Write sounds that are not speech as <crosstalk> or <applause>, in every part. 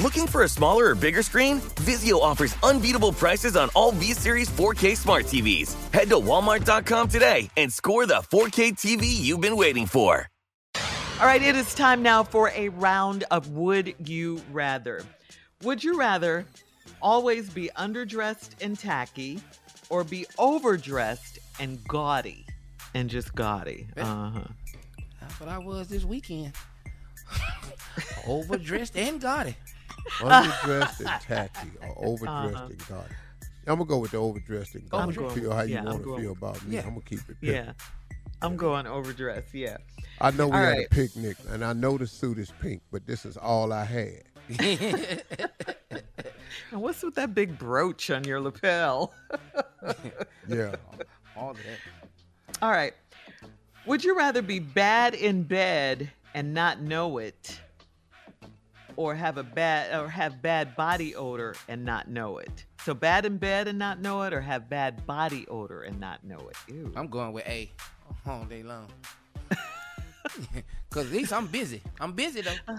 Looking for a smaller or bigger screen? Vizio offers unbeatable prices on all V-Series 4K smart TVs. Head to walmart.com today and score the 4K TV you've been waiting for. All right, it is time now for a round of Would You Rather. Would you rather always be underdressed and tacky or be overdressed and gaudy? And just gaudy. Uh huh. That's what I was this weekend. <laughs> Overdressed and gaudy. Underdressed and tacky or <laughs> overdressed Uh-huh. and gaudy. I'm gonna go with the overdressed and I'm gaudy. going- feel how you yeah, want to going- feel about me. yeah. I'm gonna keep it. Yeah. I'm going overdressed, yeah. I know we All had right. a picnic, and I know the suit is pink, but this is all I had. <laughs> And what's with that big brooch on your lapel? <laughs> Yeah. All that. All right. Would you rather be bad in bed and not know it, or have a bad or have bad body odor and not know it? So bad in bed and not know it, or have bad body odor and not know it. Ew. I'm going with A all day long. <laughs> Cause at least I'm busy. I'm busy though.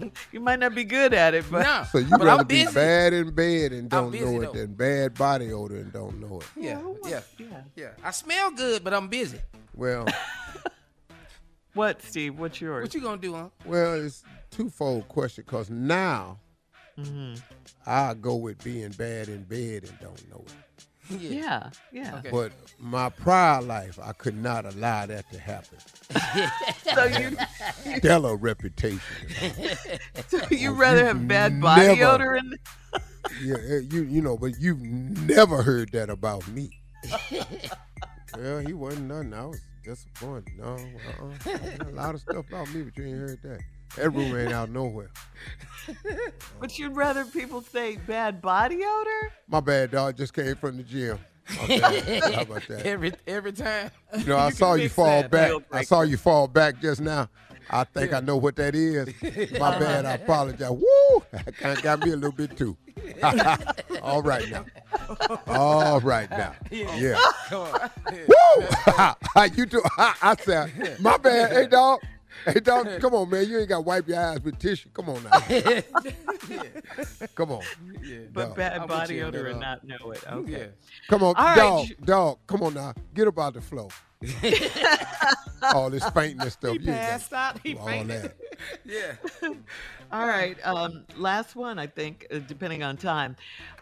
<laughs> you might not be good at it, but Nah, So you but rather I'm be bad in bed and don't know it though. than bad body odor and don't know it. Yeah, oh, yeah, yeah. yeah. I smell good, but I'm busy. Well, <laughs> what, Steve? What's yours? What you gonna do, huh? well, it's twofold question because now Mhm. I go with being bad in bed and don't know it. Yeah, yeah. Okay. But my prior life, I could not allow that to happen. <laughs> So you, <laughs> Stellar reputation. <laughs> so you rather have bad body Never. odor and yeah, eh, you you know, but you've never heard that about me. well, he wasn't nothing. I was disappointed. No, uh-uh. a lot of stuff about me, but you ain't heard that. That room ain't out nowhere. <laughs> but you'd rather people say bad body odor? My bad, dog. Just came from the gym. My bad. How about that? <laughs> Every every time. You know, I can saw you fall that. back. I saw you fall back just now. I think I know what that is. <laughs> My bad. I apologize. Woo! That kind of got me a little bit too. All right now. All right now. Yeah. Come on. Woo! you do. I, I said, my bad. Hey, dog. Hey, dog, come on, man. You ain't got to wipe your eyes with tissue. Come on now. <laughs> come on. But Dog. bad body you odor that, and not know it. Okay. Yeah. Come on, All right, dog, Ju- dog. Come on now. Get up out the flow. <laughs> all this fainting and stuff. He you passed out. He do all fainted. that. <laughs> Yeah. All right. Um, last one, I think, uh, depending on time.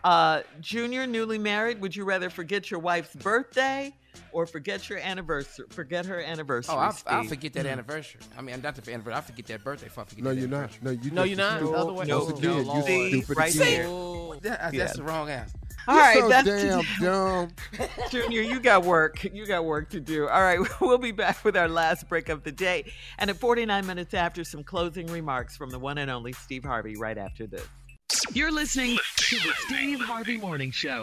Uh, junior, newly married, would you rather forget your wife's birthday or forget your anniversary? Forget her anniversary. Oh, I'll, I'll forget that anniversary. I mean, not the anniversary. I forget that birthday. If I forget No, that you're not. No, you. No, you're not. stupid. The other way. Oh, no, Once no, again, you See, stupid right again. there. Oh, that- Yeah. that's the wrong answer. All You're right, so that's damn <laughs> dumb. Junior, you got work. You got work to do. All right, <laughs> we'll be back with our last break of the day. And at 49 minutes after, some closing remarks from the one and only Steve Harvey right after this. You're listening to the Steve Harvey Morning Show.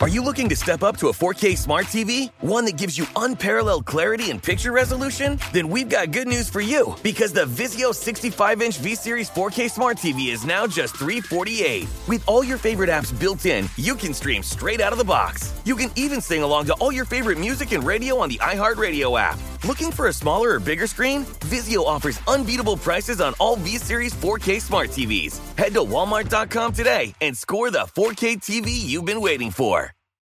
Are you looking to step up to a 4K smart TV? One that gives you unparalleled clarity and picture resolution? Then we've got good news for you because the Vizio 65-inch V-Series 4K smart TV is now just 348. With all your favorite apps built in, you can stream straight out of the box. You can even sing along to all your favorite music and radio on the iHeartRadio app. Looking for a smaller or bigger screen? Vizio offers unbeatable prices on all V-Series 4K smart TVs. Head to walmart.com today and score the 4K TV you've been waiting for.